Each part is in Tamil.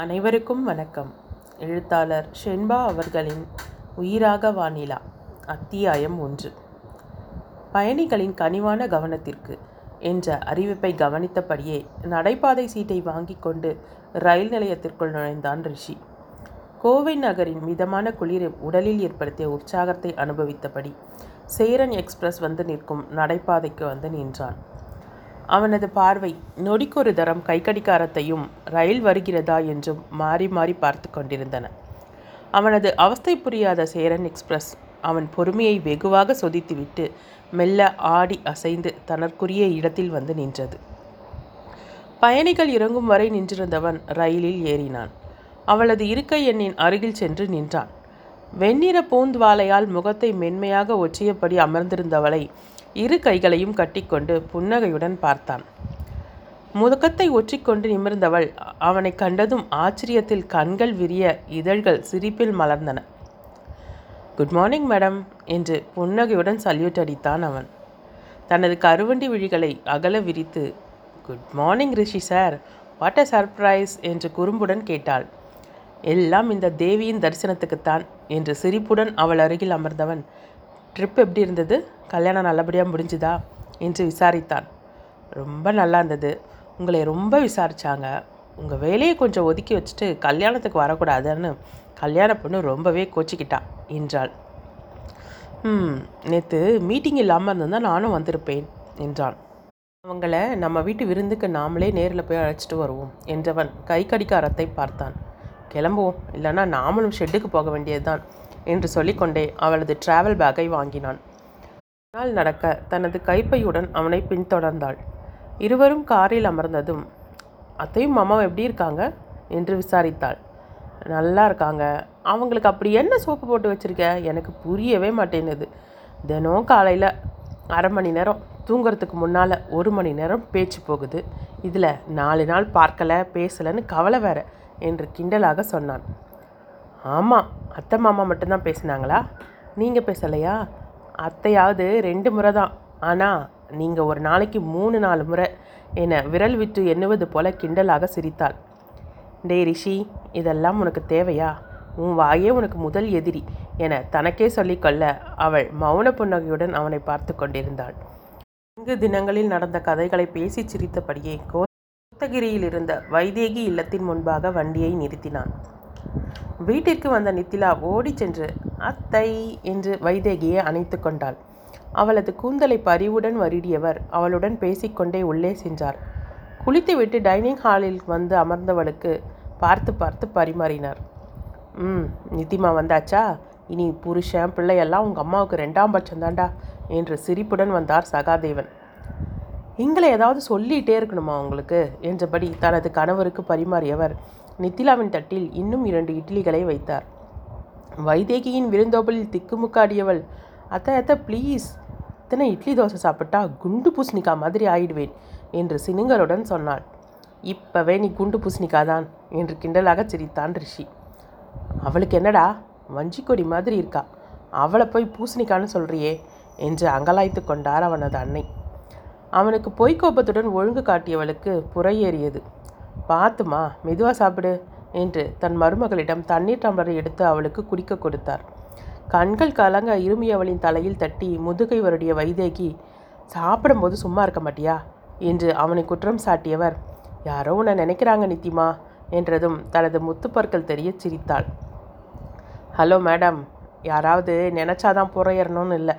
அனைவருக்கும் வணக்கம். எழுத்தாளர் ஷென்பா அவர்களின் உயிராக வானிலா அத்தியாயம் ஒன்று. பயணிகளின் கனிவான கவனத்திற்கு என்ற அறிவிப்பை கவனித்தபடியே நடைபாதை சீட்டை வாங்கி கொண்டு ரயில் நிலையத்திற்குள் நுழைந்தான் ரிஷி. கோவை நகரின் மிதமான குளிர் உடலில் ஏற்படுத்திய உற்சாகத்தை அனுபவித்தபடி சேரன் எக்ஸ்பிரஸ் வந்து நிற்கும் நடைபாதைக்கு வந்து நின்றான். அவனது பார்வை நொடிக்கொரு தரம் கைக்கடிகாரத்தையும் ரயில் வருகிறதா என்றும் மாறி மாறி பார்த்து கொண்டிருந்தன. அவனது அவஸ்தை புரியாத சேரன் எக்ஸ்பிரஸ் அவன் பொறுமையை வெகுவாக சொதித்துவிட்டு மெல்ல ஆடி அசைந்து தனக்குரிய இடத்தில் வந்து நின்றது. பயணிகள் இறங்கும் வரை நின்றிருந்தவன் ரயிலில் ஏறினான். அவளது இருக்கை எண்ணின் அருகில் சென்று நின்றான். வெண்ணிற பூந்துவாலையால் முகத்தை மென்மையாக ஒற்றியபடி அமர்ந்திருந்தவளை இரு கைகளையும் கட்டிக்கொண்டு புன்னகையுடன் பார்த்தான். முகத்தை ஒற்றிக்கொண்டு நிமிர்ந்தவள் அவனை கண்டதும் ஆச்சரியத்தில் கண்கள் விரிய இதழ்கள் சிரிப்பில் மலர்ந்தன. குட் மார்னிங் மேடம் என்று புன்னகையுடன் சல்யூட் அடித்தான் அவன். தனது கருவண்டி விழிகளை அகல விரித்து good morning Rishi sir. What a surprise என்று குறும்புடன் கேட்டாள். எல்லாம் இந்த தேவியின் தரிசனத்துக்குத்தான் என்று சிரிப்புடன் அவள் அருகில் அமர்ந்தவன் ட்ரிப் எப்படி இருந்தது? கல்யாணம் நல்லபடியாக முடிஞ்சுதா? என்று விசாரித்தான். ரொம்ப நல்லா இருந்தது. உங்களை ரொம்ப விசாரித்தாங்க உங்கள் வேலையை கொஞ்சம் ஒதுக்கி வச்சுட்டு கல்யாணத்துக்கு வரக்கூடாதுன்னு கல்யாண பொண்ணு ரொம்பவே கோச்சிக்கிட்டான் என்றாள். ம் நேற்று மீட்டிங் இல்லாமல் இருந்திருந்தால் நானும் வந்திருப்பேன் என்றான். அவங்கள நம்ம வீட்டு விருந்துக்கு நாமளே நேரில் போய் அழைச்சிட்டு வருவோம் என்றவன் கை கடிக்காரத்தை பார்த்தான். கிளம்புவோம். இல்லைன்னா நாமளும் ஷெட்டுக்கு போக வேண்டியதுதான் என்று சொல்லிக்கொண்டே அவளது டிராவல் பேக்கை வாங்கினான். நாள் நடக்க தனது கைப்பையுடன் அவனை பின்தொடர்ந்தாள். இருவரும் காரில் அமர்ந்ததும் அத்தையும் மாமாவும் எப்படி இருக்காங்க? என்று விசாரித்தாள். நல்லா இருக்காங்க. அவங்களுக்கு அப்படி என்ன சோப்பு போட்டு வச்சுருக்க? எனக்கு புரியவே மாட்டேங்குது தினம் காலையில் அரை மணி நேரம் தூங்குறதுக்கு முன்னால் ஒரு மணி நேரம் பேச்சு போகுது. இதில் நாலு நாள் பார்க்கலை பேசலைன்னு கவலை வேற என்று கிண்டலாக சொன்னான். ஆமாம் அத்தை மாமா மட்டும்தான் பேசினாங்களா? நீங்கள் பேசலையா? அத்தையாவது ரெண்டு முறை தான். ஆனால் நீங்கள் ஒரு நாளைக்கு மூணு நாலு முறை என விரல் விட்டு எண்ணுவது போல கிண்டலாக சிரித்தாள். டே ரிஷி இதெல்லாம் உனக்கு தேவையா? உன் வாயே உனக்கு முதல் எதிரி என தனக்கே சொல்லிக்கொள்ள அவள் மௌன புன்னகையுடன் அவனை பார்த்து கொண்டிருந்தாள். இங்கு தினங்களில் நடந்த கதைகளை பேசி சிரித்தபடியே கோத்தகிரியில் இருந்த வைதேகி இல்லத்தின் முன்பாக வண்டியை நிறுத்தினான். வீட்டிற்கு வந்த நித்திலா ஓடிச் சென்று அத்தை என்று வைதேகியை அணைத்து கொண்டாள். அவளது கூந்தலை பரிவுடன் வருடியவர் அவளுடன் பேசிக்கொண்டே உள்ளே சென்றார். குளித்துவிட்டு டைனிங் ஹாலில் வந்து அமர்ந்தவளுக்கு பார்த்து பார்த்து பரிமாறினார். ம் நித்திமா வந்தாச்சா? இனி புருஷன் பிள்ளையெல்லாம் உங்கள் அம்மாவுக்கு ரெண்டாம் பட்சம் தாண்டா என்று சிரிப்புடன் வந்தார் சகாதேவன். எங்களை ஏதாவது சொல்லிகிட்டே இருக்கணுமா உங்களுக்கு? என்றபடி தனது கணவருக்கு பரிமாறியவர் நித்திலாவின் தட்டில் இன்னும் இரண்டு இட்லிகளை வைத்தார். வைதேகியின் விருந்தோபலில் திக்குமுக்காடியவள் அத்தை அத்தை ப்ளீஸ் இத்தனை இட்லி தோசை சாப்பிட்டா குண்டு பூசணிக்கா மாதிரி ஆயிடுவேன் என்று சினுங்கருடன் சொன்னாள். இப்பவே நீ குண்டு பூசணிக்கா தான் என்று கிண்டலாக சிரித்தான் ரிஷி. அவளுக்கு என்னடா? வஞ்சிக்கொடி மாதிரி இருக்கா. அவளை போய் பூசணிக்கான்னு சொல்கிறியே என்று அங்கலாய்த்து கொண்டார் அவனது அன்னை. அவனுக்கு பொய்க்கோப்பத்துடன் ஒழுங்கு காட்டியவளுக்கு புறையேறியது. பார்த்துமா மெதுவாக சாப்பிடு என்று தன் மருமகளிடம் தண்ணீர் டம்ளரை எடுத்து அவளுக்கு குடிக்க கொடுத்தார். கண்கள் கலங்க இருமியவளின் தலையில் தட்டி முதுகை வருடைய வைதேகி சாப்பிடும்போது சும்மா இருக்க மாட்டியா? என்று அவனை குற்றம் சாட்டியவர். யாரோ உன்னை நினைக்கிறாங்க நித்திமா என்றதும் தனது முத்துப்பற்கள் தெரிய சிரித்தாள். ஹலோ மேடம் யாராவது நினச்சாதான் புறையறணும்னு இல்லை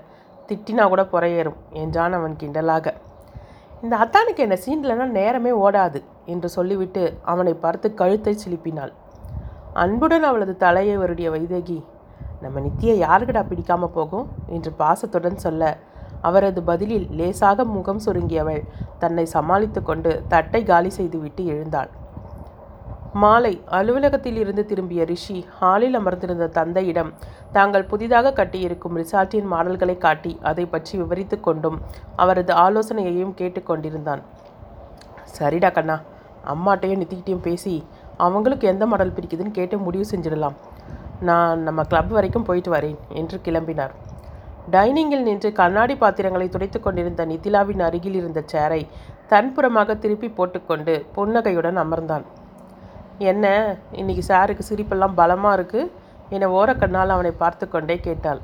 திட்டினா கூட புறையேறும் என்றான் அவன் கிண்டலாக. இந்த அத்தானுக்கு என்ன சீன்லன்னா நேரமே ஓடாது என்று சொல்லிவிட்டு அவனை பார்த்து கழுத்தை சிலிப்பினாள். அன்புடன் அவளது தலையை வருடிய வைதேகி நம்ம நித்திய யாருக்கடா பிடிக்காம போகும்? என்று பாசத்துடன் சொல்ல அவரது பதிலில் லேசாக முகம் சுருங்கியவள் தன்னை சமாளித்து கொண்டு தட்டை காலி செய்துவிட்டு எழுந்தாள். மாலை அலுவலகத்தில் இருந்து திரும்பிய ரிஷி ஹாலில் அமர்ந்திருந்த தந்தையிடம் தாங்கள் புதிதாக கட்டியிருக்கும் ரிசார்ட்டின் மாடல்களை காட்டி அதை பற்றி விவரித்து கொண்டும் அவரது ஆலோசனையையும் கேட்டுக்கொண்டிருந்தான் சரிடா கண்ணா அம்மாட்டையும் நித்திக்கிட்டையும் பேசி அவங்களுக்கு எந்த மாடல் பிடிக்குதுன்னு கேட்டு முடிவு செஞ்சிடலாம். நான் நம்ம கிளப் வரைக்கும் போயிட்டு வரேன் என்று கிளம்பினார். டைனிங்கில் நின்று கண்ணாடி பாத்திரங்களை துடைத்து கொண்டிருந்த நித்திலாவின் அருகில் இருந்த சேரை தன்புறமாக திருப்பி போட்டுக்கொண்டு புன்னகையுடன் அமர்ந்தான். என்ன இன்னைக்கு சாருக்கு சிரிப்பெல்லாம் பலமாக இருக்குது என ஓரக்கண்ணால் அவனை பார்த்து கொண்டே கேட்டாள்.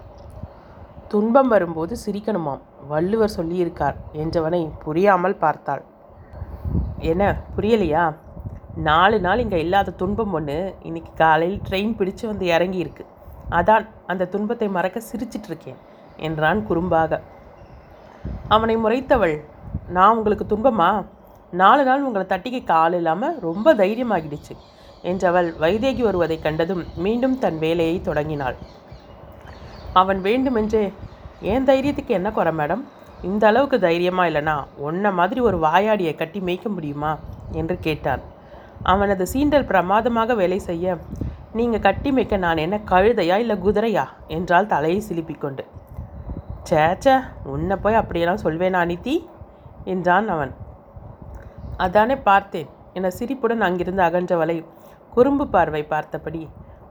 துன்பம் வரும்போது சிரிக்கணுமாம் வள்ளுவர் சொல்லியிருக்கார் என்றவனை புரியாமல் பார்த்தாள். என்ன புரியலையா? நாலு நாள் இங்கே இல்லாத துன்பம் ஒன்று இன்னைக்கு காலையில் ட்ரெயின் பிடிச்சு வந்து இறங்கி இருக்கு அதான் அந்த துன்பத்தை மறக்க சிரிச்சிட்ருக்கேன் என்றான் குறும்பாக. அவனை முறைத்தவள் நான் உங்களுக்கு துன்பமா? நாலு நாள் உங்களை தட்டிக்க கால் இல்லாமல் ரொம்ப தைரியமாகிடுச்சு என்றவள் வைதேகி வருவதை கண்டதும் மீண்டும் தன் வேலையை தொடங்கினாள். அவன் வேண்டுமென்றே என் தைரியத்துக்கு என்ன குறை மேடம்? இந்த அளவுக்கு தைரியமா இல்லைனா உன்ன மாதிரி ஒரு வாயாடியை கட்டி மேய்க்க முடியுமா? என்று கேட்டான். அவனது சீண்டல் பிரமாதமாக வேலை செய்ய நீங்கள் கட்டி மேய்க்க நான் என்ன கழுதையா இல்லை குதிரையா? என்றால் தலையை சிலுப்பிக்கொண்டு. சேச்சே உன்னை போய் அப்படியெல்லாம் சொல்வேனா அனித்தி என்றான் அவன். அதானே பார்த்தேன். என சிரிப்புடன் அங்கிருந்து அகன்றவளை குறும்பு பார்வை பார்த்தபடி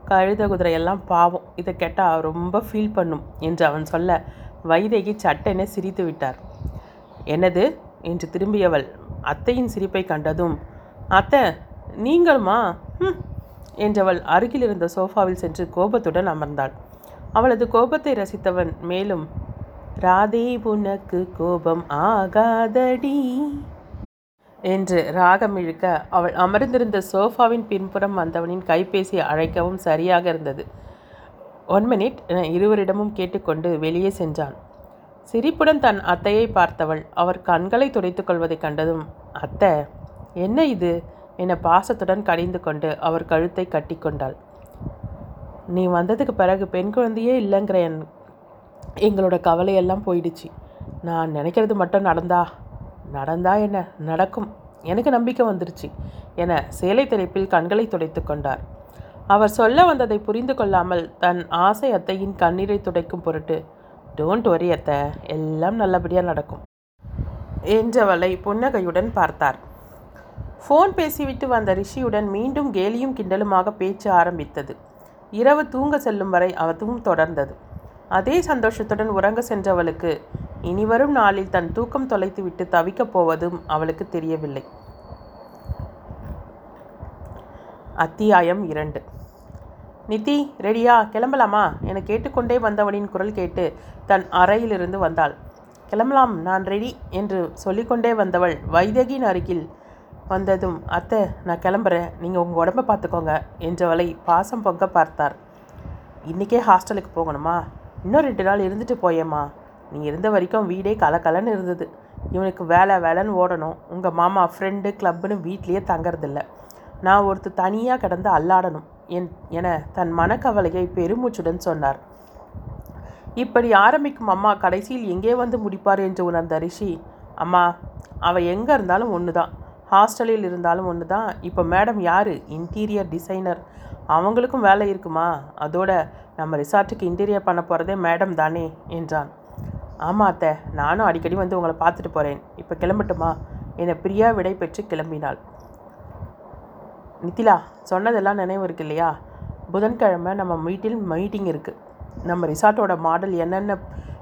கழுத குதிரையெல்லாம் பாவம். இதை கேட்டால் ரொம்ப ஃபீல் பண்ணும் என்று அவன் சொல்ல வைதேகி சட்டென சிரித்து விட்டார். என்னது என்று திரும்பியவள். அத்தையின் சிரிப்பை கண்டதும் அத்தை நீங்களுமா? ம் என்றவள் அருகில் இருந்த சோஃபாவில் சென்று கோபத்துடன் அமர்ந்தாள். அவளது கோபத்தை ரசித்தவன் மேலும் ராதே உனக்கு கோபம் ஆகாதடி என்று ராகம் இழுக்க அவள் அமர்ந்திருந்த சோஃபாவின் பின்புறம் வந்தவனின் கைபேசி அழைக்கவும் சரியாக இருந்தது. ஒன் மினிட் என இருவரிடமும் கேட்டுக்கொண்டு வெளியே சென்றான். சிரிப்புடன் தன் அத்தையை பார்த்தவள் அவர் கண்களை துடைத்துக் கொள்வதைக் கண்டதும் அத்தை என்ன இது? என பாசத்துடன் கடிந்து கொண்டு அவர் கழுத்தை கட்டிக்கொண்டாள் நீ வந்ததுக்கு பிறகு பெண் குழந்தையே இல்லைங்கிற என் எங்களோட கவலையெல்லாம் போயிடுச்சு. நான் நினைக்கிறது மட்டும் நடந்தா நடந்தா என்ன? நடக்கும். எனக்கு நம்பிக்கை வந்துருச்சு என சேலை தலைப்பில் கண்களை துடைத்து கொண்டார். அவர் சொல்ல வந்ததை புரிந்து கொள்ளாமல் தன் ஆசை அத்தையின் கண்ணீரை துடைக்கும் பொருட்டு டோன்ட் வரி அத்தை எல்லாம் நல்லபடியாக நடக்கும் என்றவளை புன்னகையுடன் பார்த்தார். ஃபோன் பேசிவிட்டு வந்த ரிஷியுடன் மீண்டும் கேலியும் கிண்டலுமாக பேச்சு ஆரம்பித்தது. இரவு தூங்க செல்லும் வரை அதுவும் தொடர்ந்தது. அதே சந்தோஷத்துடன் உறங்க சென்றவளுக்கு இனிவரும் நாளில் தன் தூக்கம் தொலைத்துவிட்டு தவிக்கப் போவதும் அவளுக்கு தெரியவில்லை. அத்தியாயம் இரண்டு. நித்தி ரெடியா கிளம்பலாமா? என கேட்டுக்கொண்டே வந்தவனின் குரல் கேட்டு தன் அறையிலிருந்து வந்தாள். கிளம்பலாம் நான் ரெடி என்று சொல்லிக்கொண்டே வந்தவள் வைதகியின் அருகில் வந்ததும் அத்தை நான் கிளம்புறேன். நீங்கள் உங்கள் உடம்ப பார்த்துக்கோங்க என்றவளை பாசம் பொங்க பார்த்தார். இன்றைக்கே ஹாஸ்டலுக்கு போகணுமா? இன்னும் ரெண்டு நாள் இருந்துட்டு போயேம்மா. நீ இருந்த வரைக்கும் வீடே கலக்கலன்னு இருந்தது. இவனுக்கு வேலை வேலைன்னு ஓடணும். உங்கள் மாமா ஃப்ரெண்டு கிளப்புன்னு வீட்லேயே தங்கறதில்லை. நான் ஒருத்தர் தனியாக கிடந்து அல்லாடணும் என் என தன் மனக்கவலையை பெருமூச்சுடன் சொன்னார். இப்படி ஆரம்பிக்கும் அம்மா கடைசியில் எங்கே வந்து முடிப்பார் என்று உணர்ந்த ரிஷி அம்மா அவள் எங்கே இருந்தாலும் ஒன்று தான் ஹாஸ்டலில் இருந்தாலும் ஒன்று தான் இப்போ மேடம் யார்? Interior designer. அவங்களுக்கும் வேலை இருக்குமா? அதோட நம்ம ரிசார்ட்டுக்கு இன்டீரியர் பண்ண போகிறதே மேடம் தானே என்றான். ஆமாம் அத்தை நானும் அடிக்கடி வந்து உங்களை பார்த்துட்டு போகிறேன் இப்போ கிளம்பட்டுமா? என பிரியா விடை பெற்று கிளம்பினாள். நித்திலா சொன்னதெல்லாம் நினைவு இருக்கு இல்லையா? புதன்கிழமை நம்ம வீட்டில் மீட்டிங் இருக்குது நம்ம ரிசார்ட்டோட மாடல் என்னென்ன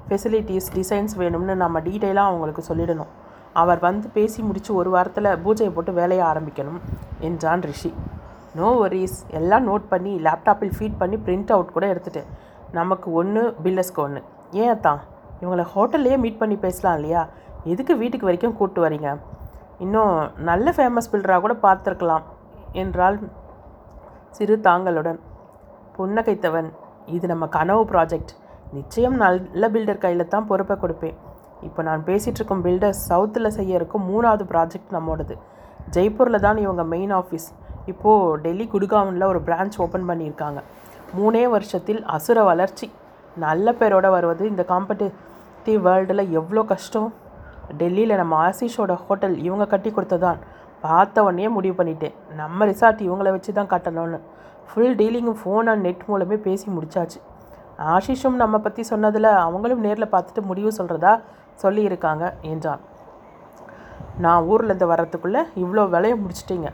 ஃபெசிலிட்டிஸ் டிசைன்ஸ் வேணும்னு நம்ம டீட்டெயிலாக அவங்களுக்கு சொல்லிடணும். அவர் வந்து பேசி முடித்து ஒரு வாரத்தில் பூஜையை போட்டு வேலையை ஆரம்பிக்கணும் என்றான் ரிஷி. நோ வரிஸ் எல்லாம் நோட் பண்ணி லேப்டாப்பில் ஃபீட் பண்ணி பிரிண்ட் அவுட் கூட எடுத்துட்டேன். நமக்கு ஒன்று பில்லஸ்க்கு ஒன்று ஏன் அத்தான் இவங்களை ஹோட்டல்லையே மீட் பண்ணி பேசலாம் இல்லையா? எதுக்கு வீட்டுக்கு வரைக்கும் கூப்பிட்டு வரீங்க இன்னும் நல்ல ஃபேமஸ் பில்டராக கூட பார்த்துருக்கலாம். என்றால் சிறு தாங்களுடன். புன்னகைத்தவன் இது நம்ம கனவு ப்ராஜெக்ட் நிச்சயம் நல்ல பில்டர் கையில் தான் பொறுப்பை கொடுப்பேன். இப்போ நான் பேசிகிட்டு இருக்கும் பில்டர் சவுத்தில் செய்ய இருக்கும் மூணாவது ப்ராஜெக்ட் நம்மோடது. ஜெய்ப்பூரில் தான் இவங்க மெயின் ஆஃபீஸ் இப்போது டெல்லி குடுகாவனில் ஒரு பிரான்ச் ஓப்பன் பண்ணியிருக்காங்க. மூணே வருஷத்தில் அசுர வளர்ச்சி. நல்ல பேரோட வருவது இந்த காம்படிட்டிவ் வேர்ல்டில் எவ்வளோ கஷ்டம்? டெல்லியில் நம்ம ஆசிஷோட ஹோட்டல் இவங்க கட்டி கொடுத்ததான் பார்த்த உடனே முடிவு பண்ணிட்டேன். நம்ம ரிசார்ட் இவங்கள வச்சு தான் கட்டணும்னு ஃபுல் டீலிங்கும் ஃபோன் அண்ட் நெட் மூலமே பேசி முடிச்சாச்சு. ஆஷிஷும் நம்ம பற்றி சொன்னதில் அவங்களும் நேரில் பார்த்துட்டு முடிவு சொல்கிறதா சொல்லியிருக்காங்க என்றான். நான் ஊர்லேருந்து வர்றதுக்குள்ளே இவ்வளோ வேலையை முடிச்சிட்டிங்க.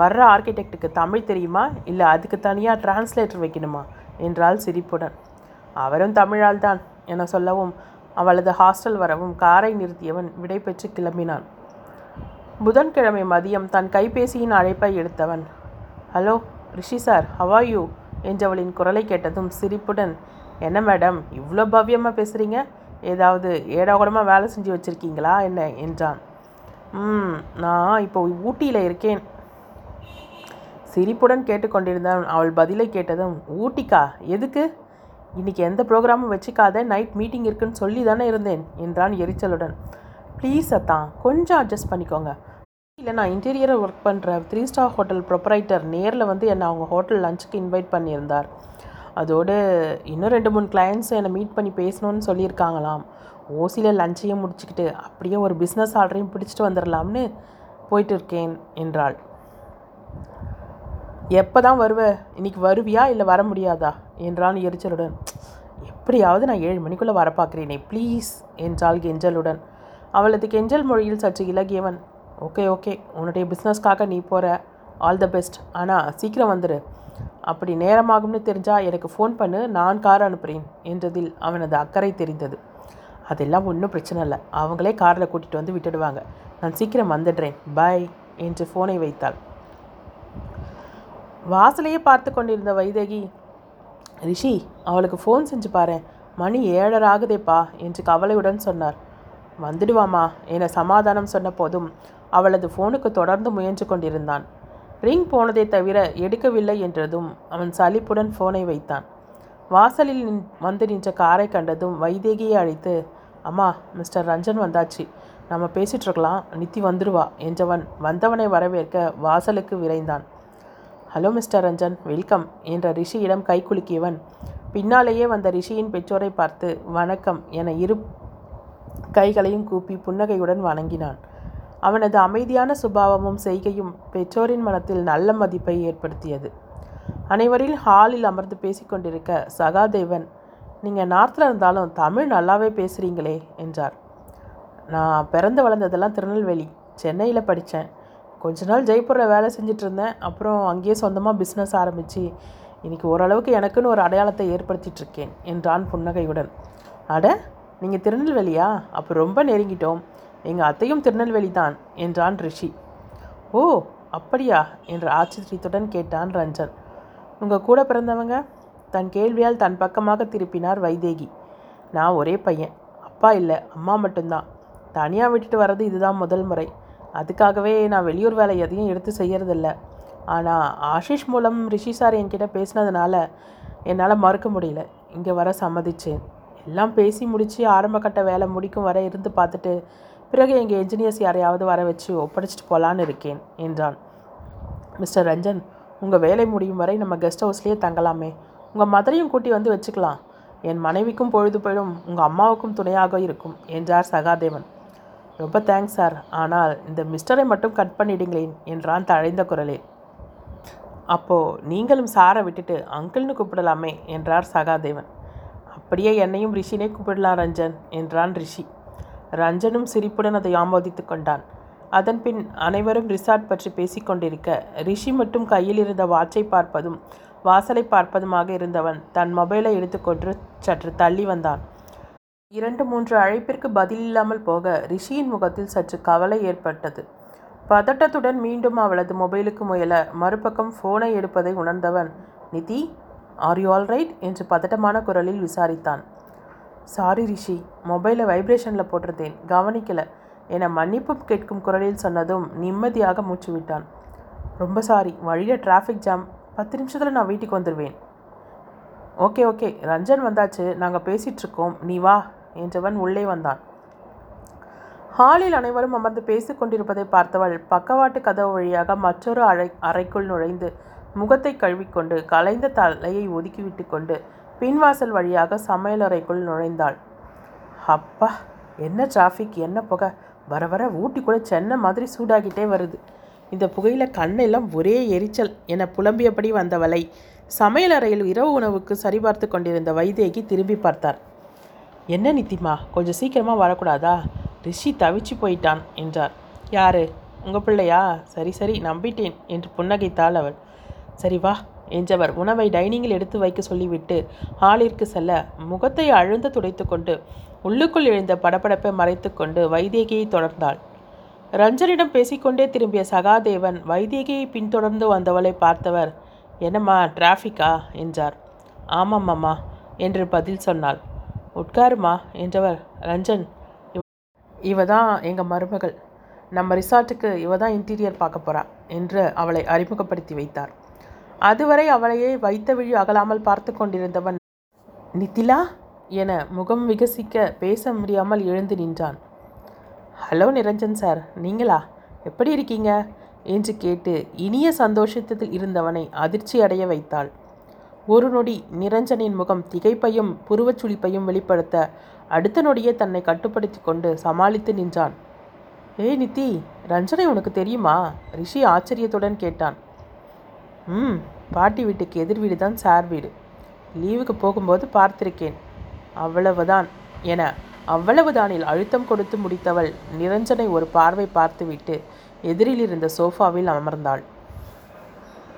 வர்ற ஆர்கிடெக்டுக்கு தமிழ் தெரியுமா? இல்லை அதுக்கு தனியாக டிரான்ஸ்லேட்டர் வைக்கணுமா? என்றால் சிரிப்புடன். அவரும் தமிழால் தான் என சொல்லவும் அவளது ஹாஸ்டல் வரவும் காரை நிறுத்தியவன் விடை பெற்று கிளம்பினான். புதன்கிழமை மதியம் தன் கைபேசியின் அழைப்பை எடுத்தவன். Hello Rishi sir how are you என்றவளின் குரலை கேட்டதும் சிரிப்புடன் என்ன மேடம் இவ்வளோ பவ்யமாக பேசுகிறீங்க ஏதாவது ஏடாகுடமாக வேலை செஞ்சு வச்சுருக்கீங்களா? என்ன? என்றான். ம் நான் இப்போ ஊட்டியில் இருக்கேன். சிரிப்புடன் கேட்டுக்கொண்டிருந்தான் அவள் பதிலை கேட்டதும் ஊட்டிக்கா? எதுக்கு? இன்றைக்கி எந்த ப்ரோக்ராமும் வச்சுக்காத நைட் மீட்டிங் இருக்குன்னு சொல்லி தானே இருந்தேன் என்றான் எரிச்சலுடன். ப்ளீஸ் அத்தான் கொஞ்சம் அட்ஜஸ்ட் பண்ணிக்கோங்க. இல்லை நான் இன்டீரியரை ஒர்க் பண்ணுற த்ரீ ஸ்டார் ஹோட்டல் ப்ரொப்ரைட்டர் நேரில் வந்து என்னை அவங்க ஹோட்டல் லஞ்சுக்கு இன்வைட் பண்ணியிருந்தார். அதோடு இன்னும் ரெண்டு மூணு கிளையண்ட்ஸ் என்னை மீட் பண்ணி பேசணும்னு சொல்லியிருக்காங்களாம். ஓசியில் லஞ்சையும் முடிச்சுக்கிட்டு அப்படியே ஒரு பிஸ்னஸ் ஆர்டரையும் பிடிச்சிட்டு வந்துடலாம்னு போயிட்டு இருக்கேன் என்றாள். எப்போ தான் வருவ? இன்னைக்கு வருவியா? இல்லை வர முடியாதா? என்றான் எரிச்சலுடன். எப்படியாவது நான் ஏழு மணிக்குள்ளே வர பார்க்குறேனே ப்ளீஸ் என்றாள் கெஞ்சலுடன். அவளது கெஞ்சல் மொழியில் சற்று இலகியவன். Okay okay. உன்னுடைய பிஸ்னஸ்க்காக நீ போகிற ஆல் த பெஸ்ட் ஆனால் சீக்கிரம் வந்துடு அப்படி நேரமாகும்னு தெரிஞ்சால் எனக்கு ஃபோன் பண்ணு. நான் கார் அனுப்புகிறேன் என்றதில் அவனது அக்கறை தெரிந்தது. அதெல்லாம் ஒன்றும் பிரச்சனை இல்லை. அவங்களே காரில் கூட்டிகிட்டு வந்து விட்டுடுவாங்க. நான் சீக்கிரம் வந்துடுறேன். பாய் என்று ஃபோனை வைத்தாள். வாசலையே பார்த்து கொண்டிருந்த வைதேகி ரிஷி அவளுக்கு ஃபோன் செஞ்சு பாரு மணி ஏழரை ஆகுதேப்பா என்று கவலையுடன் சொன்னார். வந்துடுவாமா என சமாதானம் சொன்ன போதும் அவளது ஃபோனுக்கு தொடர்ந்து முயன்று கொண்டிருந்தான். ரிங் போனதை தவிர எடுக்கவில்லை என்றதும் அவன் சலிப்புடன் ஃபோனை வைத்தான். வாசலில் நின் வந்து நின்ற காரை கண்டதும் வைதேகியை அழைத்து அம்மா மிஸ்டர் ரஞ்சன் வந்தாச்சு. நம்ம பேசிகிட்ருக்கலாம் நித்தி வந்துடுவா என்றவன் வந்தவனை வரவேற்க வாசலுக்கு விரைந்தான். Hello mister Ranjan. வெல்கம் என்ற ரிஷியிடம் கை குலுக்கியவன். பின்னாலேயே வந்த ரிஷியின் பெற்றோரை பார்த்து வணக்கம் என இரு கைகளையும் கூப்பி புன்னகையுடன் வணங்கினான். அவனது அமைதியான சுபாவமும் செய்கையும் பெற்றோரின் மனத்தில் நல்ல மதிப்பை ஏற்படுத்தியது. அனைவரில் ஹாலில் அமர்ந்து பேசிக்கொண்டிருக்க சகாதேவன் நீங்கள் நார்த்தில் இருந்தாலும் தமிழ் நல்லாவே பேசுகிறீங்களே என்றார். நான் பிறந்து வளர்ந்ததெல்லாம் திருநெல்வேலி சென்னையில் படித்தேன் கொஞ்ச நாள் ஜெய்ப்பூரில் வேலை செஞ்சுட்டு இருந்தேன். அப்புறம் அங்கேயே சொந்தமாக பிஸ்னஸ் ஆரம்பித்து இன்றைக்கி ஓரளவுக்கு எனக்குன்னு ஒரு அடையாளத்தை ஏற்படுத்திகிட்ருக்கேன் என்றான் புன்னகையுடன். அட நீங்கள் திருநெல்வேலியா? அப்போ ரொம்ப நெருங்கிட்டோம். எங்கள் அத்தையும் திருநெல்வேலி தான் என்றான் ரிஷி. ஓ அப்படியா என்று ஆச்சரியத்துடன் கேட்டான் ரஞ்சன். உங்கள் கூட பிறந்தவங்க? தன் கேள்வியால் தன் பக்கமாக திருப்பினார் வைதேகி. நான் ஒரே பையன். அப்பா இல்லை அம்மா மட்டும்தான். தனியாக விட்டுட்டு வர்றது இதுதான் முதல் முறை. அதுக்காகவே நான் வெளியூர் வேலை எதையும் எடுத்து செய்யறதில்ல. ஆனால் ஆஷிஷ் மூலம் ரிஷி சார் என்கிட்ட பேசினதுனால என்னால் மறுக்க முடியல. இங்கே வர சம்மதிச்சேன். எல்லாம் பேசி முடித்து ஆரம்ப கட்ட வேலை முடிக்கும் வரை இருந்து பார்த்துட்டு பிறகு எங்கள் என்ஜினியர்ஸ் யாரையாவது வர வச்சு ஒப்படைச்சிட்டு போகலான்னு இருக்கேன் என்றான். மிஸ்டர் ரஞ்சன் உங்கள் வேலை முடியும் வரை நம்ம கெஸ்ட் ஹவுஸ்லேயே தங்கலாமே. உங்கள் மதரையும் கூட்டி வந்து வச்சுக்கலாம். என் மனைவிக்கும் பொழுது போயிடும் உங்கள் அம்மாவுக்கும் துணையாக இருக்கும் என்றார் சகாதேவன். ரொம்ப தேங்க்ஸ் சார் ஆனால் இந்த மிஸ்டரை மட்டும் கட் பண்ணிடுங்களேன் என்றான் தழைந்த குரலில் அப்போது நீங்களும் சாரை விட்டுட்டு அங்கிள்னு கூப்பிடலாமே என்றார் சகாதேவன். அப்படியே என்னையும் ரிஷினே கூப்பிடலாம் ரஞ்சன் என்றான் ரிஷி. ரஞ்சனும் சிரிப்புடன் அதை ஆமோதித்து கொண்டான். அதன்பின் அனைவரும் ரிசார்ட் பற்றி பேசிக்கொண்டிருக்க ரிஷி மட்டும் கையில் இருந்த வாட்சை பார்ப்பதும் வாசலை பார்ப்பதுமாக இருந்தவன் தன் மொபைலை எடுத்துக்கொண்டு சற்று தள்ளி வந்தான். இரண்டு மூன்று அழைப்பிற்கு பதில் இல்லாமல் போக ரிஷியின் முகத்தில் சற்று கவலை ஏற்பட்டது. பதட்டத்துடன் மீண்டும் அவளது மொபைலுக்கு முயல மறுபக்கம் ஃபோனை எடுப்பதை உணர்ந்தவன் நிதி ஆர் யூ ஆல் ரைட் என்று பதட்டமான குரலில் விசாரித்தான். சாரி ரிஷி மொபைலை வைப்ரேஷனில் போட்டிருந்தேன். கவனிக்கல. என மன்னிப்பு கேட்கும் குரலில் சொன்னதும் நிம்மதியாக மூச்சு விட்டான். ரொம்ப சாரி. வழியில் டிராஃபிக் ஜாம் பத்து நிமிஷத்தில் நான் வீட்டுக்கு வந்துடுவேன் ஓகே ஓகே. ரஞ்சன் வந்தாச்சு. நாங்கள் பேசிகிட்ருக்கோம் நீ வா என்றவன் உள்ளே வந்தான். ஹாலில் அனைவரும் அமர்ந்து பேசி கொண்டிருப்பதை பார்த்தவள் பக்கவாட்டு கதவு வழியாக மற்றொரு அறை அறைக்குள் நுழைந்து முகத்தை கழுவிக்கொண்டு கலைந்த தலையை ஒதுக்கிவிட்டு கொண்டு பின்வாசல் வழியாக சமையலறைக்குள் நுழைந்தாள். அப்பா என்ன டிராஃபிக் என்ன புகை? வர வர ஊட்டி கூட சென்னை மாதிரி சூடாகிட்டே வருது. இந்த புகையில் கண்ணெல்லாம் ஒரே எரிச்சல். என புலம்பியபடி வந்தவளை சமையலறையில் இரவு உணவுக்கு சரிபார்த்து கொண்டிருந்த வைதேகி திரும்பி பார்த்தார். என்ன நித்திமா? கொஞ்சம் சீக்கிரமாக வரக்கூடாதா? ரிஷி தவிச்சு போயிட்டான் என்றார். யாரு? உங்கள் பிள்ளையா? சரி சரி நம்பிட்டேன் என்று புன்னகைத்தாள் அவள். சரி வா. என்றவர் உணவை டைனிங்கில் எடுத்து வைக்க சொல்லிவிட்டு ஹாலிற்கு செல்ல முகத்தை அழுந்த துடைத்து கொண்டு உள்ளுக்குள் எழுந்த படபடப்பை மறைத்து கொண்டு வைதேகியை தொடர்ந்தாள். ரஞ்சனிடம் பேசிக்கொண்டே திரும்பிய சகாதேவன் வைதேகியை பின்தொடர்ந்து வந்தவளை பார்த்தவர் என்னம்மா டிராஃபிக்கா? என்றார். ஆமாம்மாம்மா என்று பதில் சொன்னாள். உட்காருமா என்றவர் ரஞ்சன் இவ- தான் எங்கள் மருமகள். நம்ம ரிசார்ட்டுக்கு இவ தான் இன்டீரியர் பார்க்க போகிறா என்று அவளை அறிமுகப்படுத்தி வைத்தார். அதுவரை அவளையே வைத்த விழி அகலாமல் பார்த்து கொண்டிருந்தவன். நித்திலா என முகம் விகசிக்க பேச முடியாமல் எழுந்து நின்றான். ஹலோ நிரஞ்சன் சார் நீங்களா? எப்படி இருக்கீங்க? என்று கேட்டு இனிய சந்தோஷத்தில் இருந்தவனை அதிர்ச்சி அடைய வைத்தாள். ஒரு நொடி நிரஞ்சனின் முகம் திகைப்பையும் புருவச்சுளிப்பையும் வெளிப்படுத்த அடுத்த நொடியே தன்னை கட்டுப்படுத்தி கொண்டு சமாளித்து நின்றான். ஏய் நித்தி ரஞ்சனை உனக்கு தெரியுமா? ரிஷி ஆச்சரியத்துடன் கேட்டான். ம் பாட்டி வீட்டுக்கு எதிர் வீடு தான் சார் வீடு. லீவுக்கு போகும்போது பார்த்திருக்கேன். அவ்வளவுதான் என அவ்வளவுதானில் அழுத்தம் கொடுத்து முடித்தவள் நிரஞ்சனை ஒரு பார்வை பார்த்துவிட்டு எதிரில் இருந்த சோஃபாவில் அமர்ந்தாள்.